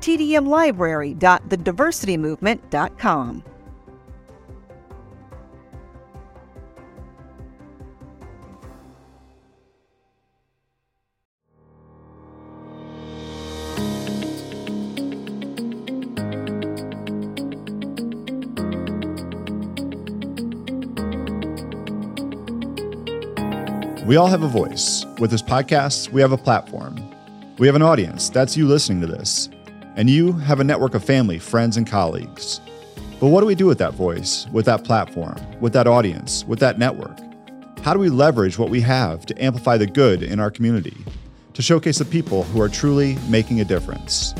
tdmlibrary.thediversitymovement.com. We all have a voice. With this podcast, we have a platform. We have an audience. That's you listening to this. And you have a network of family, friends, and colleagues. But what do we do with that voice, with that platform, with that audience, with that network? How do we leverage what we have to amplify the good in our community, to showcase the people who are truly making a difference?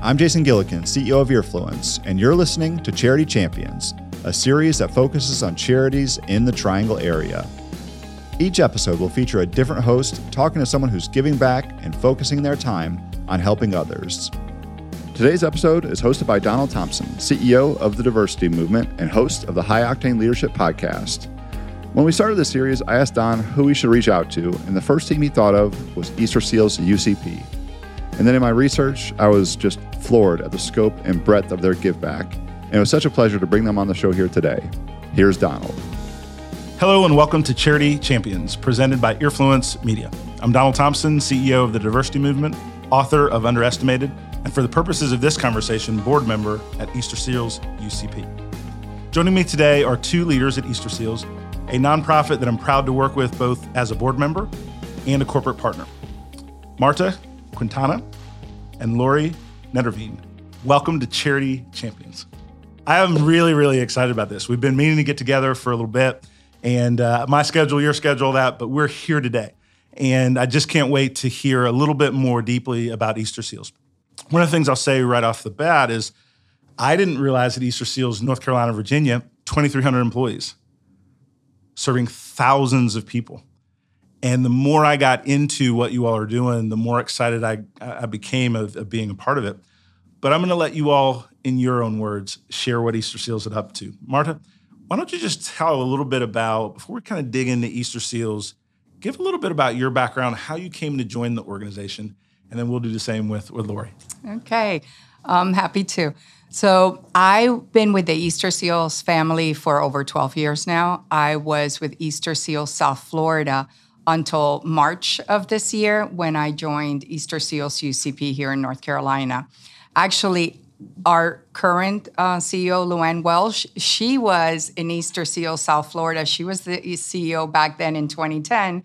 I'm Jason Gillikin, CEO of Earfluence, and you're listening to Charity Champions, a series that focuses on charities in the Triangle area. Each episode will feature a different host talking to someone who's giving back and focusing their time on helping others. Today's episode is hosted by Donald Thompson, CEO of the Diversity Movement and host of the High Octane Leadership Podcast. When we started this series, I asked Don who we should reach out to, and the first team he thought of was Easterseals UCP. And then in my research, I was just floored at the scope and breadth of their give back. And it was such a pleasure to bring them on the show here today. Here's Donald. Hello and welcome to Charity Champions, presented by Earfluence Media. I'm Donald Thompson, CEO of the Diversity Movement, author of Underestimated, and for the purposes of this conversation, board member at Easterseals UCP. Joining me today are two leaders at Easterseals, a nonprofit that I'm proud to work with both as a board member and a corporate partner. Marta Quintana and Laurie Nederveen. Welcome to Charity Champions. I am really, really excited about this. We've been meaning to get together for a little bit and uh, my schedule, your schedule, that, but we're here today. And I just can't wait to hear a little bit more deeply about Easterseals. One of the things I'll say right off the bat is I didn't realize that Easterseals, North Carolina, Virginia, 2,300 employees, serving thousands of people. And the more I got into what you all are doing, the more excited I, I became of, of being a part of it. But I'm going to let you all, in your own words, share what Easterseals is up to. Marta, why don't you just tell a little bit about, before we kind of dig into Easterseals, give a little bit about your background, how you came to join the organization, and then we'll do the same with, with Laurie. Okay, I'm happy to. So I've been with the Easterseals family for over 12 years now. I was with Easterseals South Florida until March of this year when I joined Easterseals UCP here in North Carolina. Actually, our current uh, CEO, Luanne Welch, she was in Easter Seal, South Florida. She was the CEO back then in 2010,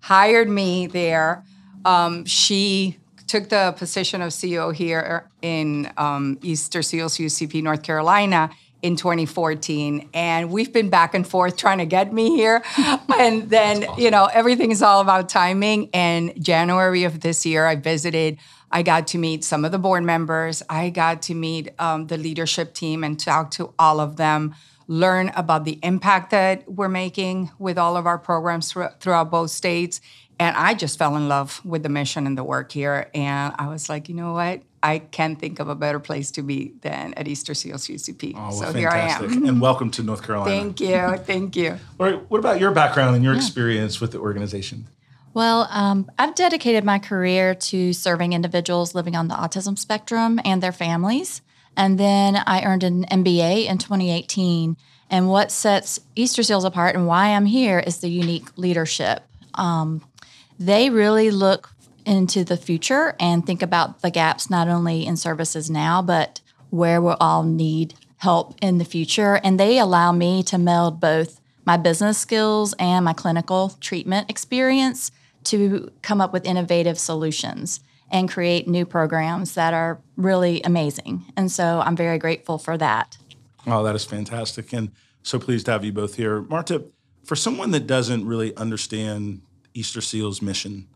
hired me there. Um, she took the position of CEO here in um, Easterseals UCP, North Carolina in 2014 and we've been back and forth trying to get me here and then awesome. you know everything is all about timing and january of this year i visited I got to meet some of the board members. I got to meet um, the leadership team and talk to all of them, learn about the impact that we're making with all of our programs throughout both states. And I just fell in love with the mission and the work here. And I was like, you know what? I can't think of a better place to be than at Easterseals UCP. Oh, well, so fantastic. here I am. and welcome to North Carolina. Thank you. Thank you. All right. What about your background and your yeah. experience with the organization? Well, um, I've dedicated my career to serving individuals living on the autism spectrum and their families. And then I earned an MBA in 2018. And what sets Easterseals apart and why I'm here is the unique leadership. Um, they really look into the future and think about the gaps not only in services now, but where we'll all need help in the future. And they allow me to meld both my business skills and my clinical treatment experience to come up with innovative solutions and create new programs that are really amazing. And so I'm very grateful for that. Oh, that is fantastic. And so pleased to have you both here. Marta, for someone that doesn't really understand Easterseals' mission,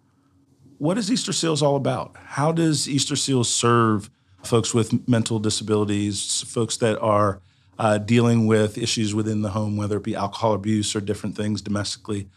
what is Easterseals all about? How does Easterseals serve folks with mental disabilities, folks that are uh, dealing with issues within the home, whether it be alcohol abuse or different things domestically?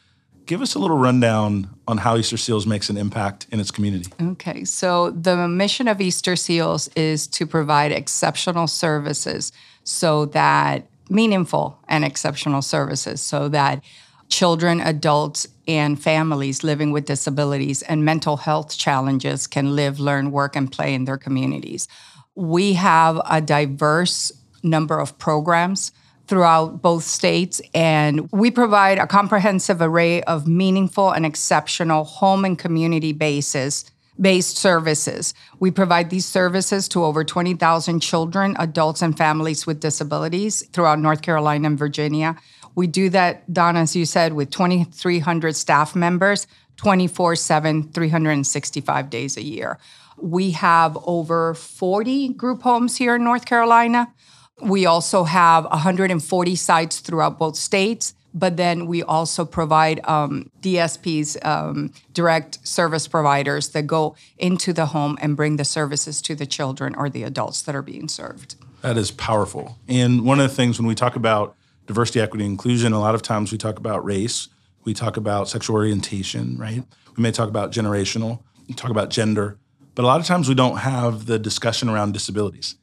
Give us a little rundown on how Easterseals makes an impact in its community. Okay, so the mission of Easterseals is to provide exceptional services so that meaningful and exceptional services so that children, adults, and families living with disabilities and mental health challenges can live, learn, work, and play in their communities. We have a diverse number of programs throughout both states. And we provide a comprehensive array of meaningful and exceptional home and community bases based services. We provide these services to over 20,000 children, adults, and families with disabilities throughout North Carolina and Virginia. We do that, Don, as you said, with 2,300 staff members, 24 7, 365 days a year. We have over 40 group homes here in North Carolina. We also have 140 sites throughout both states, but then we also provide um, DSPs, um, direct service providers, that go into the home and bring the services to the children or the adults that are being served. That is powerful. And one of the things when we talk about diversity, equity, inclusion, a lot of times we talk about race, we talk about sexual orientation, right? We may talk about generational, we talk about gender, but a lot of times we don't have the discussion around disabilities.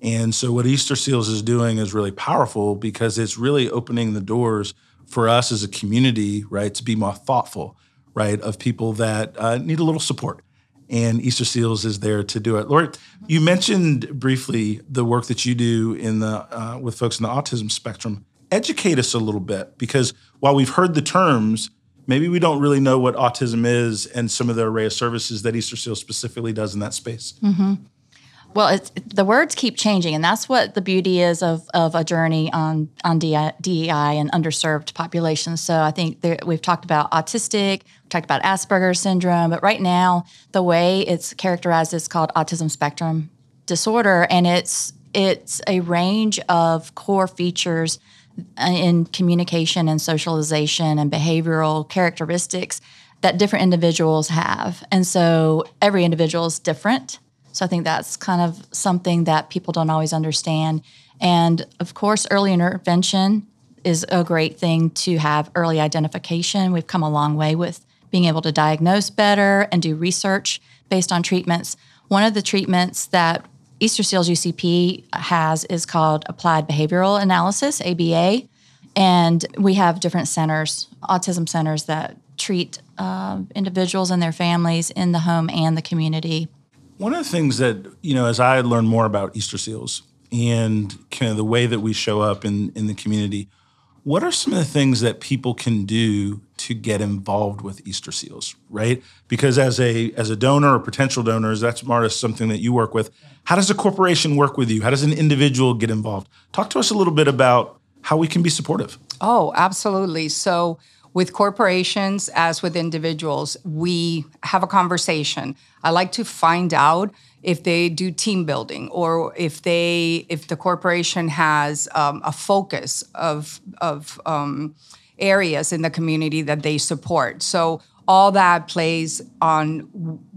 And so, what Easterseals is doing is really powerful because it's really opening the doors for us as a community, right, to be more thoughtful, right, of people that uh, need a little support. And Easterseals is there to do it. Laurie, you mentioned briefly the work that you do in the uh, with folks in the autism spectrum. Educate us a little bit because while we've heard the terms, maybe we don't really know what autism is and some of the array of services that Easterseals specifically does in that space. Mm-hmm. Well, the words keep changing, and that's what the beauty is of, of a journey on on DEI, and underserved populations. So I think there, we've talked about autistic, we've talked about Asperger's syndrome, but right now the way it's characterized is called autism spectrum disorder, and it's it's a range of core features Uh, in communication and socialization and behavioral characteristics that different individuals have, and so every individual is different so I think that's kind of something that people don't always understand. And of course, early intervention is a great thing to have early identification. We've come a long way with being able to diagnose better and do research based on treatments. One of the treatments that Easterseals UCP has is called Applied Behavioral Analysis, ABA. And we have different centers, autism centers that treat uh, individuals and their families in the home and the community. One of the things that, you know, as I learn more about Easterseals and kind of the way that we show up in, in the community, what are some of the things that people can do to get involved with Easterseals, right? Because as a as a donor or potential donors, that's Marta something that you work with. How does a corporation work with you? How does an individual get involved? Talk to us a little bit about how we can be supportive. Oh, absolutely. So with corporations as with individuals, we have a conversation. I like to find out if they do team building or if they if the corporation has um, a focus of of um, areas in the community that they support. So all that plays on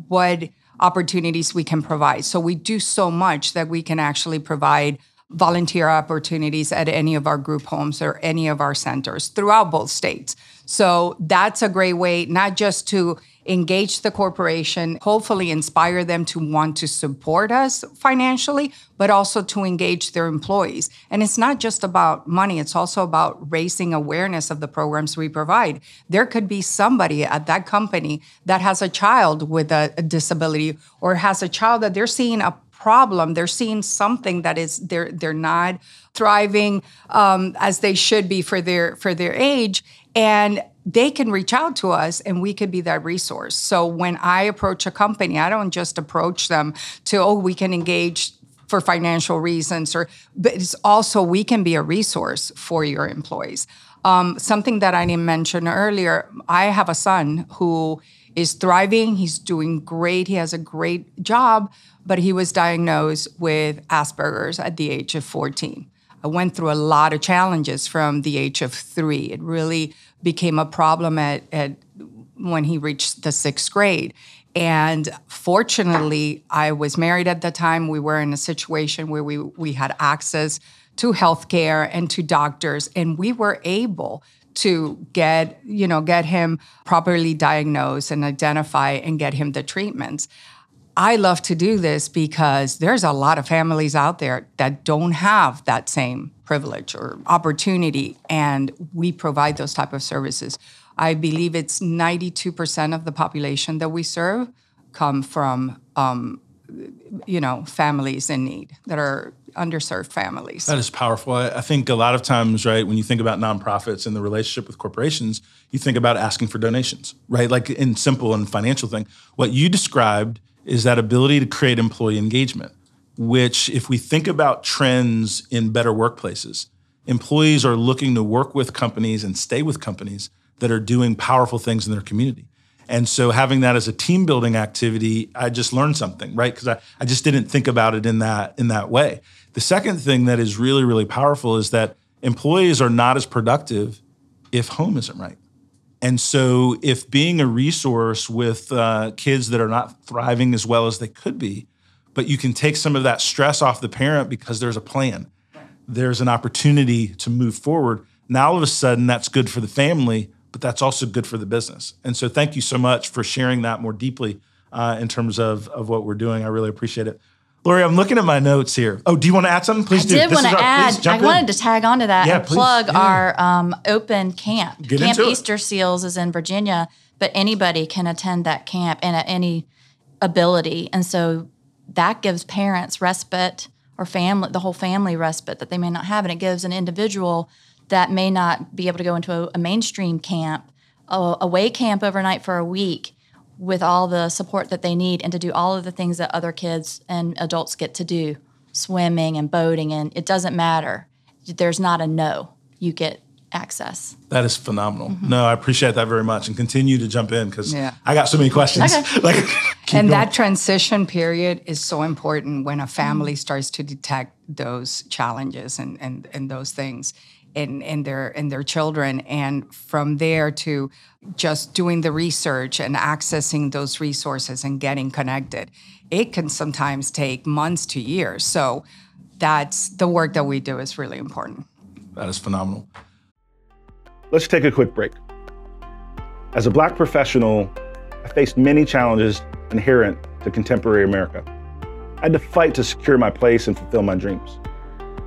what opportunities we can provide. So we do so much that we can actually provide volunteer opportunities at any of our group homes or any of our centers throughout both states. So that's a great way, not just to engage the corporation, hopefully inspire them to want to support us financially, but also to engage their employees. And it's not just about money, it's also about raising awareness of the programs we provide. There could be somebody at that company that has a child with a, a disability or has a child that they're seeing a problem. They're seeing something that is they're they're not thriving um, as they should be for their for their age, and they can reach out to us and we could be that resource. So when I approach a company, I don't just approach them to, oh, we can engage for financial reasons, or but it's also we can be a resource for your employees. Um, something that I didn't mention earlier, I have a son who is thriving. He's doing great. He has a great job, but he was diagnosed with Asperger's at the age of 14. I went through a lot of challenges from the age of three. It really became a problem at, at when he reached the sixth grade. And fortunately, I was married at the time. We were in a situation where we, we had access to healthcare and to doctors, and we were able to get, you know, get him properly diagnosed and identify and get him the treatments. I love to do this because there's a lot of families out there that don't have that same privilege or opportunity and we provide those type of services. I believe it's 92% of the population that we serve come from um, you know families in need that are underserved families. That is powerful. I think a lot of times, right, when you think about nonprofits and the relationship with corporations, you think about asking for donations, right? Like in simple and financial thing. What you described is that ability to create employee engagement, which, if we think about trends in better workplaces, employees are looking to work with companies and stay with companies that are doing powerful things in their community. And so having that as a team building activity, I just learned something, right? Because I, I just didn't think about it in that in that way. The second thing that is really, really powerful is that employees are not as productive if home isn't right. And so, if being a resource with uh, kids that are not thriving as well as they could be, but you can take some of that stress off the parent because there's a plan, there's an opportunity to move forward. Now, all of a sudden, that's good for the family, but that's also good for the business. And so, thank you so much for sharing that more deeply uh, in terms of, of what we're doing. I really appreciate it. Laurie, I'm looking at my notes here. Oh, do you want to add something? Please I do. did want to add. I in. wanted to tag onto that yeah, and please. plug yeah. our um, open camp. Get camp Easter it. Seals is in Virginia, but anybody can attend that camp and at any ability, and so that gives parents respite or family, the whole family respite that they may not have, and it gives an individual that may not be able to go into a, a mainstream camp, a away camp overnight for a week with all the support that they need and to do all of the things that other kids and adults get to do swimming and boating and it doesn't matter there's not a no you get access that is phenomenal mm-hmm. no i appreciate that very much and continue to jump in because yeah. i got so many questions okay. like and going. that transition period is so important when a family mm-hmm. starts to detect those challenges and, and, and those things in, in their in their children. And from there to just doing the research and accessing those resources and getting connected it can sometimes take months to years. So that's the work that we do is really important. That is phenomenal. Let's take a quick break. As a black professional i faced many challenges inherent to contemporary america. I had to fight to secure my place and fulfill my dreams.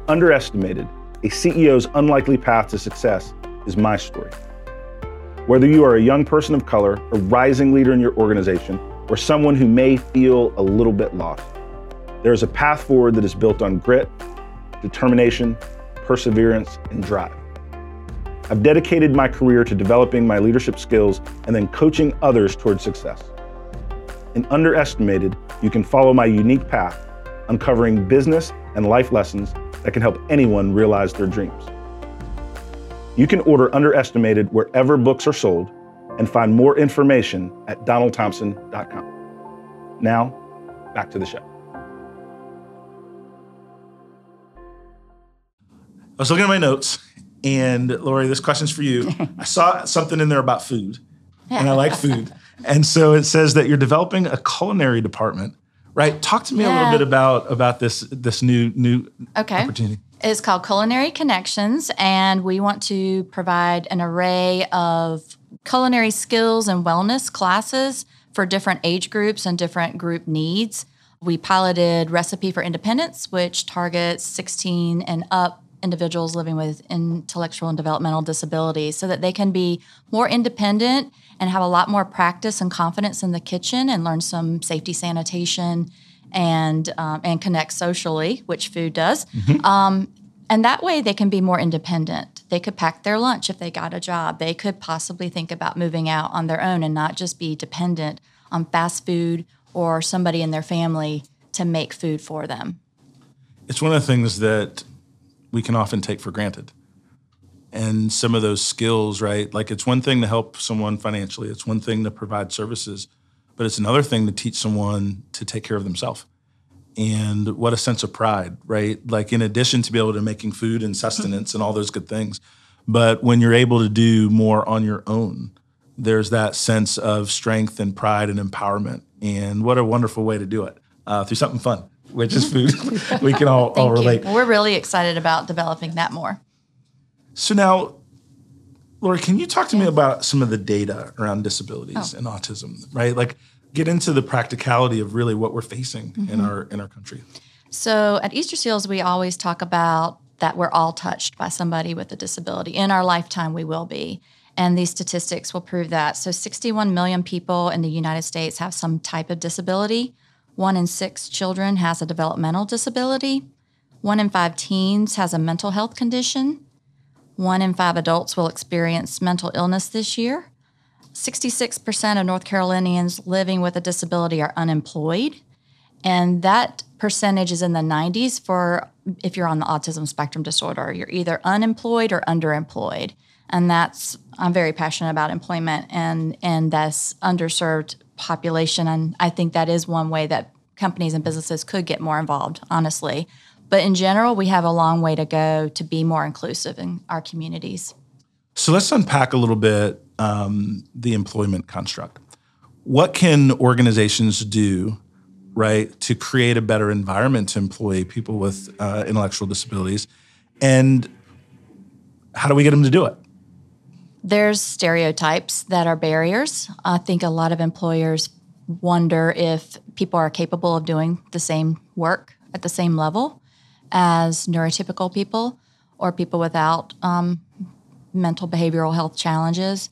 Underestimated a CEO's unlikely path to success is my story. Whether you are a young person of color, a rising leader in your organization, or someone who may feel a little bit lost, there is a path forward that is built on grit, determination, perseverance, and drive. I've dedicated my career to developing my leadership skills and then coaching others towards success. In Underestimated, you can follow my unique path, uncovering business and life lessons that can help anyone realize their dreams. You can order Underestimated wherever books are sold and find more information at donaldthompson.com. Now, back to the show. I was looking at my notes, and Laurie, this question's for you. I saw something in there about food, and I like food. And so it says that you're developing a culinary department right? Talk to me a little bit about about this this new new Okay. opportunity. It's called Culinary Connections, and we want to provide an array of culinary skills and wellness classes for different age groups and different group needs. We piloted Recipe for Independence, which targets 16 and up individuals living with intellectual and developmental disabilities so that they can be more independent and have a lot more practice and confidence in the kitchen and learn some safety sanitation and um, and connect socially, which food does. Um, and that way, they can be more independent. They could pack their lunch if they got a job. They could possibly think about moving out on their own and not just be dependent on fast food or somebody in their family to make food for them. It's one of the things that we can often take for granted. And some of those skills, right? Like it's one thing to help someone financially, it's one thing to provide services, but it's another thing to teach someone to take care of themselves. And what a sense of pride, right? Like in addition to be able to making food and sustenance and all those good things, but when you're able to do more on your own, there's that sense of strength and pride and empowerment. And what a wonderful way to do it uh, through something fun, which is food. we can all, all relate. you. We're really excited about developing that more. So now, Laura, can you talk to me about some of the data around disabilities oh. and autism, right? Like get into the practicality of really what we're facing in mm-hmm. our in our country. So at Easterseals, we always talk about that we're all touched by somebody with a disability. In our lifetime, we will be. And these statistics will prove that. So 61 million people in the United States have some type of disability. One in six children has a developmental disability. One in five teens has a mental health condition. One in five adults will experience mental illness this year. 66% of North Carolinians living with a disability are unemployed. And that percentage is in the 90s for if you're on the autism spectrum disorder. You're either unemployed or underemployed. And that's, I'm very passionate about employment and, and this underserved population. And I think that is one way that companies and businesses could get more involved, honestly. But in general, we have a long way to go to be more inclusive in our communities. So let's unpack a little bit um, the employment construct. What can organizations do, right, to create a better environment to employ people with uh, intellectual disabilities, and how do we get them to do it? There's stereotypes that are barriers. I think a lot of employers wonder if people are capable of doing the same work at the same level as neurotypical people or people without um, mental behavioral health challenges.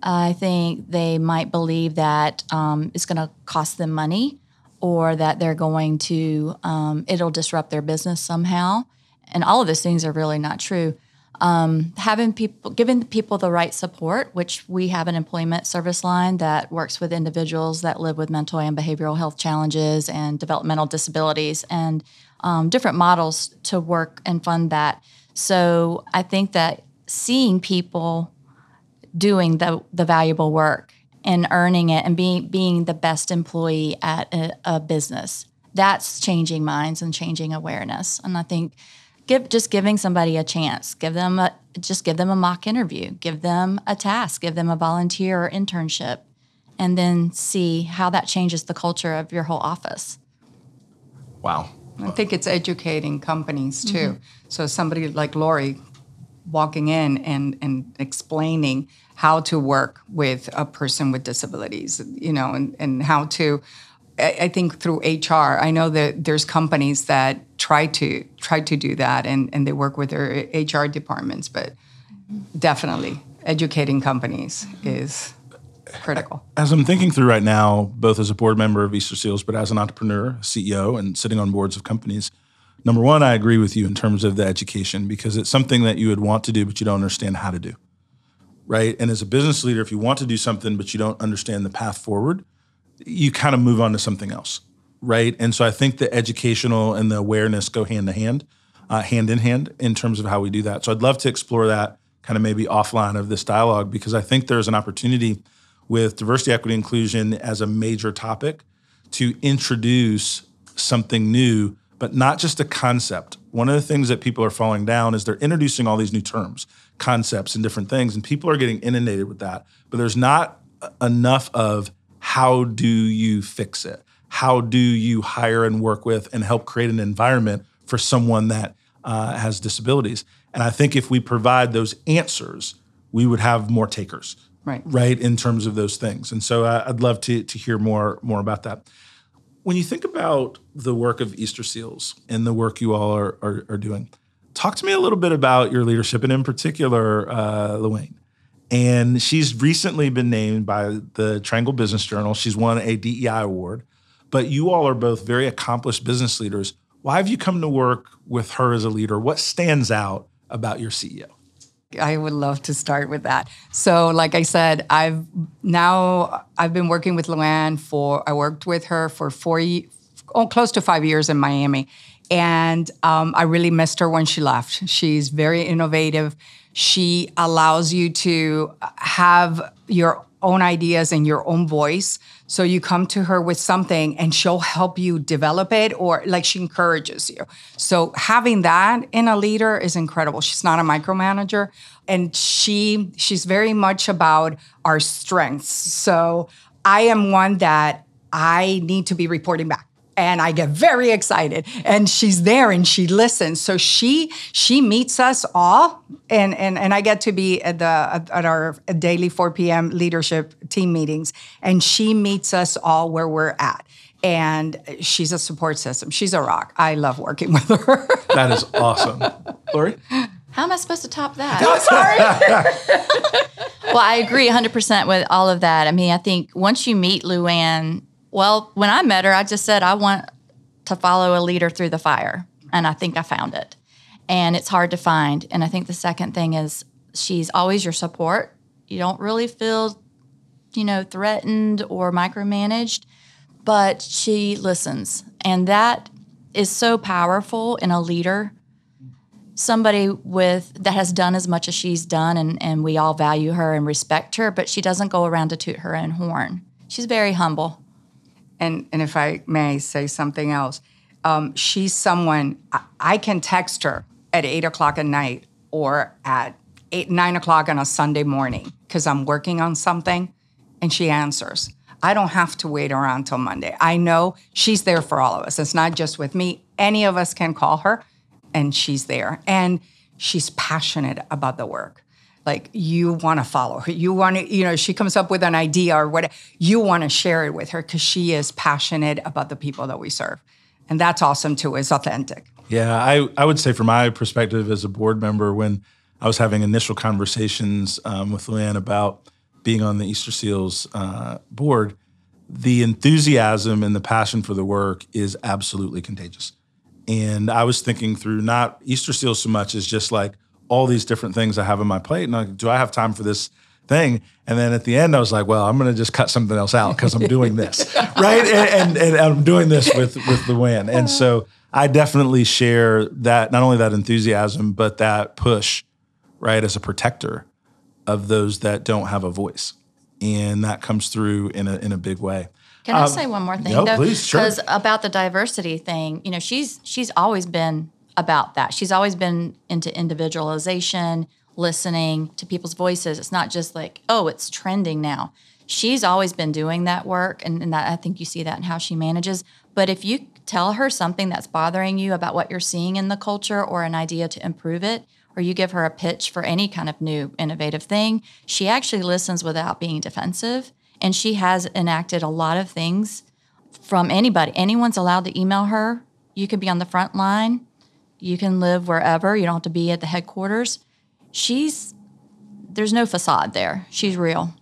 I think they might believe that um, it's going to cost them money or that they're going to, um, it'll disrupt their business somehow. And all of those things are really not true um, having people giving people the right support which we have an employment service line that works with individuals that live with mental and behavioral health challenges and developmental disabilities and um, different models to work and fund that. So i think that seeing people doing the, the valuable work and earning it and being being the best employee at a, a business that's changing minds and changing awareness. And i think give just giving somebody a chance. Give them a just give them a mock interview. Give them a task. Give them a volunteer or internship. And then see how that changes the culture of your whole office. Wow. I think it's educating companies too. Mm-hmm. So somebody like Laurie walking in and, and explaining how to work with a person with disabilities, you know, and, and how to I I think through HR, I know that there's companies that try to try to do that and, and they work with their HR departments, but definitely educating companies is critical. As I'm thinking through right now, both as a board member of Easterseals, but as an entrepreneur, CEO, and sitting on boards of companies, number one, I agree with you in terms of the education because it's something that you would want to do, but you don't understand how to do. Right. And as a business leader, if you want to do something, but you don't understand the path forward, you kind of move on to something else. Right. And so I think the educational and the awareness go hand to hand, uh, hand in hand in terms of how we do that. So I'd love to explore that kind of maybe offline of this dialogue because I think there's an opportunity with diversity, equity, inclusion as a major topic to introduce something new, but not just a concept. One of the things that people are falling down is they're introducing all these new terms, concepts, and different things, and people are getting inundated with that. But there's not enough of how do you fix it? How do you hire and work with and help create an environment for someone that uh, has disabilities? And I think if we provide those answers, we would have more takers, Right. right, in terms of those things. And so uh, I'd love to to hear more more about that. When you think about the work of Easter Seals and the work you all are are, are doing, talk to me a little bit about your leadership, and in particular, uh, Luanne. And she's recently been named by the Triangle Business Journal. She's won a DEI award. But you all are both very accomplished business leaders. Why have you come to work with her as a leader? What stands out about your CEO? I would love to start with that. So, like I said, I've now I've been working with Luanne for I worked with her for four, oh, close to five years in Miami, and um, I really missed her when she left. She's very innovative. She allows you to have your own ideas and your own voice. So you come to her with something and she'll help you develop it or like she encourages you. So having that in a leader is incredible. She's not a micromanager and she she's very much about our strengths. So I am one that I need to be reporting back and I get very excited. And she's there and she listens. So she she meets us all, and and and I get to be at the at our daily 4 p.m. leadership team meetings, and she meets us all where we're at. And she's a support system. She's a rock. I love working with her. That is awesome. Laurie? How am I supposed to top that? Sorry. Well, I agree 100% with all of that. I mean, I think once you meet Luanne, well, when I met her, I just said, I want to follow a leader through the fire. And I think I found it. And it's hard to find. And I think the second thing is she's always your support. You don't really feel, you know, threatened or micromanaged, but she listens. And that is so powerful in a leader somebody with that has done as much as she's done and, and we all value her and respect her but she doesn't go around to toot her own horn she's very humble and and if I may say something else, um, she's someone I, I can text her at eight o'clock at night or at eight nine o'clock on a Sunday morning because I'm working on something, and she answers. I don't have to wait around till Monday. I know she's there for all of us. It's not just with me. Any of us can call her, and she's there. And she's passionate about the work like you want to follow her. You want to you know she comes up with an idea or what you want to share it with her because she is passionate about the people that we serve. And that's awesome too it's authentic. Yeah, I, I would say from my perspective as a board member, when I was having initial conversations um, with Luanne about being on the Easterseals uh, board, the enthusiasm and the passion for the work is absolutely contagious. And I was thinking through not Easterseals so much as just like all these different things I have on my plate. And like, do I have time for this thing? And then at the end, I was like, well, I'm going to just cut something else out because I'm doing this, right? And, and, and I'm doing this with with Luanne. And so uh-huh. I definitely share that not only that enthusiasm, but that push, right, as a protector of those that don't have a voice, and that comes through in a in a big way. can i um, say one more thing no, though please, sure. because about the diversity thing you know she's she's always been about that. She's always been into individualization listening to people's voices. It's not just like oh it's trending now. She's always been doing that work and, and that i think you see that in how she manages. But if you tell her something that's bothering you about what you're seeing in the culture or an idea to improve it or you give her a pitch for any kind of new innovative thing she actually listens without being defensive and she has enacted a lot of things from anybody. Anyone's allowed to email her. You can be on the front line you can live wherever you don't have to be at the headquarters she's there's no facade there she's real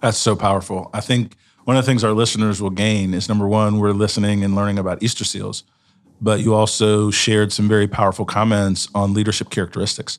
That's so powerful. I think one of the things our listeners will gain is number one, we're listening and learning about Easterseals, but you also shared some very powerful comments on leadership characteristics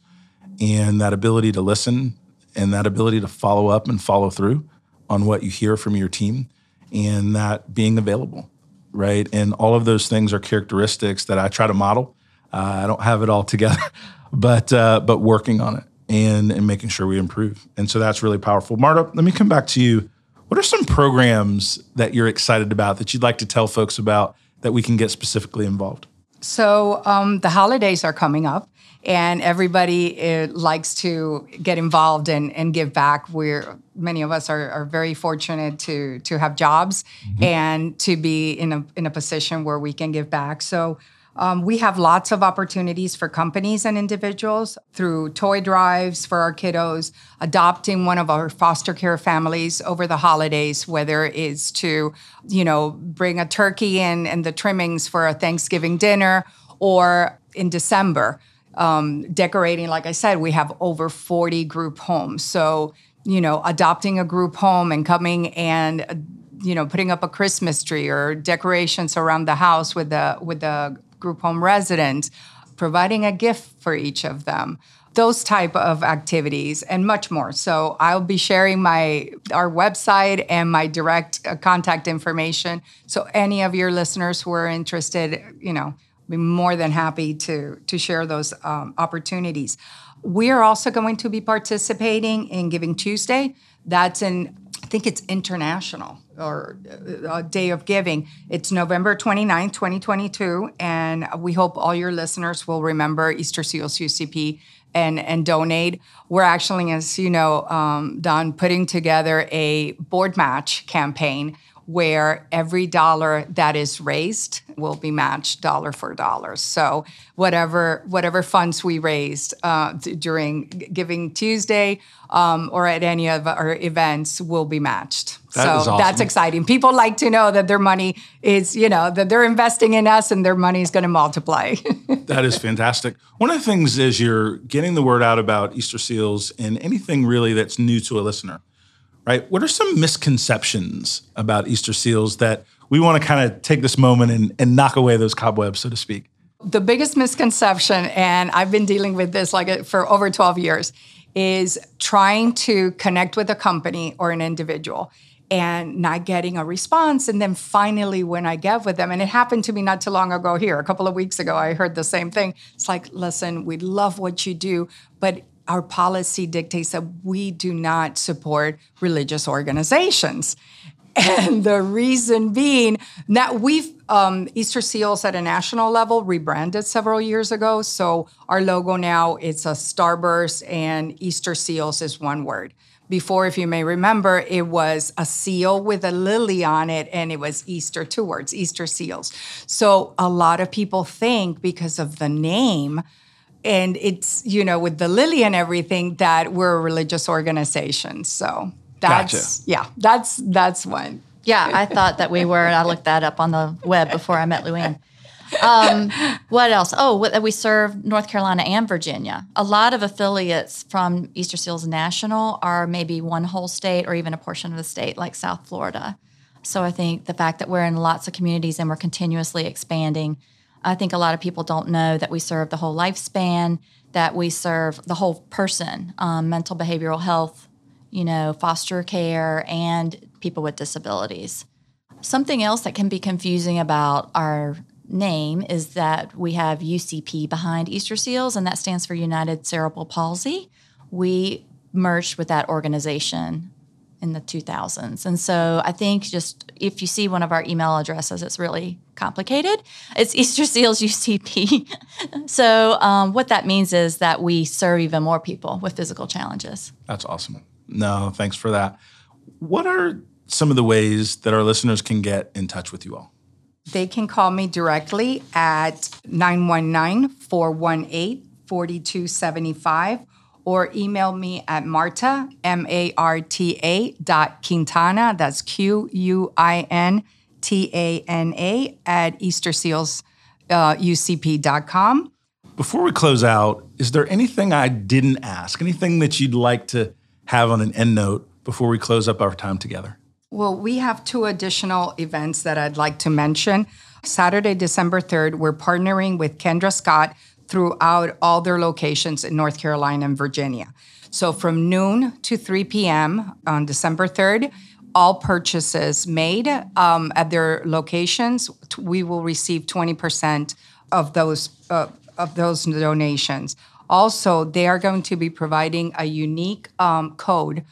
and that ability to listen and that ability to follow up and follow through on what you hear from your team and that being available, right? And all of those things are characteristics that I try to model. Uh, I don't have it all together, but uh, but working on it and and making sure we improve. And so that's really powerful. Marta, let me come back to you. What are some programs that you're excited about that you'd like to tell folks about that we can get specifically involved? So um, the holidays are coming up, and everybody uh, likes to get involved and, and give back. We're many of us are, are very fortunate to to have jobs mm-hmm. and to be in a in a position where we can give back. So. Um, we have lots of opportunities for companies and individuals through toy drives for our kiddos, adopting one of our foster care families over the holidays, whether it's to, you know, bring a turkey in and the trimmings for a Thanksgiving dinner or in December um, decorating, like I said, we have over 40 group homes. So, you know, adopting a group home and coming and, you know, putting up a Christmas tree or decorations around the house with the with the group home resident, providing a gift for each of them those type of activities and much more so i'll be sharing my our website and my direct uh, contact information so any of your listeners who are interested you know be more than happy to to share those um, opportunities. We are also going to be participating in Giving Tuesday. That's in I think it's international or uh, Day of Giving. It's November 29, 2022. And we hope all your listeners will remember Easterseals UCP and, and donate. We're actually, as you know, um, Don, putting together a board match campaign where every dollar that is raised will be matched dollar for dollar. So whatever whatever funds we raised uh, during Giving Tuesday um, or at any of our events will be matched. That so awesome. that's exciting. People like to know that their money is, you know, that they're investing in us and their money is going to multiply. that is fantastic. One of the things is you're getting the word out about Easterseals and anything really that's new to a listener right? What are some misconceptions about Easterseals that we want to kind of take this moment and, and knock away those cobwebs, so to speak? The biggest misconception, and I've been dealing with this like for over 12 years, is trying to connect with a company or an individual and not getting a response. And then finally, when I get with them, and it happened to me not too long ago here, a couple of weeks ago, I heard the same thing. It's like, listen, we love what you do, but our policy dictates that we do not support religious organizations. And the reason being that we've um, Easterseals at a national level rebranded several years ago. So our logo now it's a starburst and Easterseals is one word. Before, if you may remember, it was a seal with a lily on it, and it was Easter, two words, Easter Seals. So a lot of people think because of the name and it's you know with the lily and everything that we're a religious organization so that's gotcha. yeah that's that's one yeah i thought that we were i looked that up on the web before i met luanne um, what else? Oh we serve north carolina and virginia. A lot of affiliates from easter seals national are maybe one whole state or even a portion of the state like south florida. So i think the fact that we're in lots of communities and we're continuously expanding I think a lot of people don't know that we serve the whole lifespan, that we serve the whole person, um, mental behavioral health, you know, foster care, and people with disabilities. Something else that can be confusing about our name is that we have UCP behind Easterseals, and that stands for United Cerebral Palsy. We merged with that organization in the 2000s. And so I think just if you see one of our email addresses, it's really complicated. It's Easterseals UCP. so um, what that means is that we serve even more people with physical challenges. That's awesome. No, thanks for that. What are some of the ways that our listeners can get in touch with you all? They can call me directly at 919 418 4275 or email me at Marta, M A R T A dot Quintana, that's Q U I N T A N A, at eastersealsucp.com. Uh, Before we close out, is there anything I didn't ask? Anything that you'd like to have on an end note before we close up our time together? Well, we have two additional events that I'd like to mention. Saturday, December 3rd, we're partnering with Kendra Scott throughout all their locations in North Carolina and Virginia. So from noon to 3 p.m. on December 3rd, all purchases made um, at their locations, we will receive 20% of those uh, of those donations. Also, they are going to be providing a unique um, code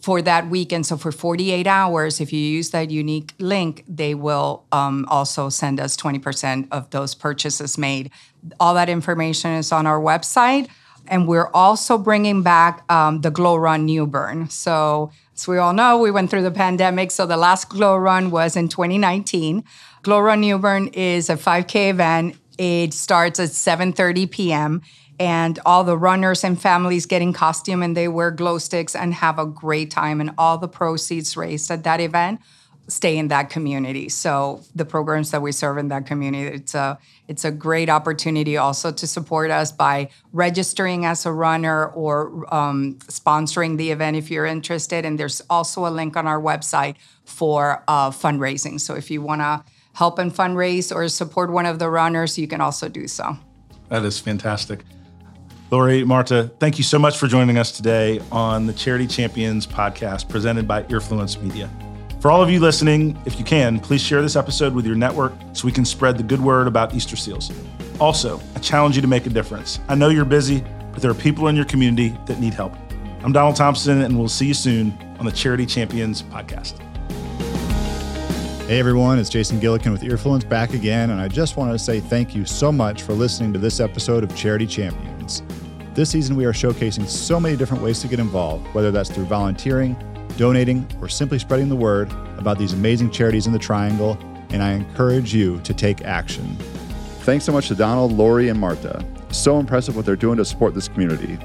for that weekend. So for 48 hours, if you use that unique link, they will um, also send us 20% of those purchases made. All that information is on our website. And we're also bringing back um, the Glow Run New Bern. So, as we all know, we went through the pandemic. So, the last Glow Run was in 2019. Glow Run New Bern is a 5K event. It starts at 7:30 p.m and all the runners and families get in costume and they wear glow sticks and have a great time. And all the proceeds raised at that event stay in that community. So the programs that we serve in that community it's a it's a great opportunity also to support us by registering as a runner or um, sponsoring the event if you're interested. And there's also a link on our website for uh, fundraising. So if you want to help and fundraise or support one of the runners you can also do so. That is fantastic Laurie, Marta, thank you so much for joining us today on the Charity Champions podcast presented by Earfluence Media. For all of you listening, if you can, please share this episode with your network so we can spread the good word about Easterseals. Also, I challenge you to make a difference. I know you're busy, but there are people in your community that need help. I'm Donald Thompson, and we'll see you soon on the Charity Champions podcast. Hey everyone, it's Jason Gillikin with Earfluence back again, and I just wanted to say thank you so much for listening to this episode of Charity Champions. This season, we are showcasing so many different ways to get involved, whether that's through volunteering, donating, or simply spreading the word about these amazing charities in the Triangle, and I encourage you to take action. Thanks so much to Donald, Laurie, and Marta. So impressive what they're doing to support this community.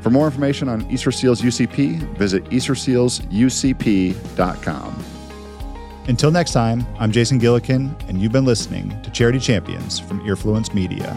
For more information on Easterseals UCP, visit eastersealsucp.com. Until next time, I'm Jason Gillikin, and you've been listening to Charity Champions from Earfluence Media.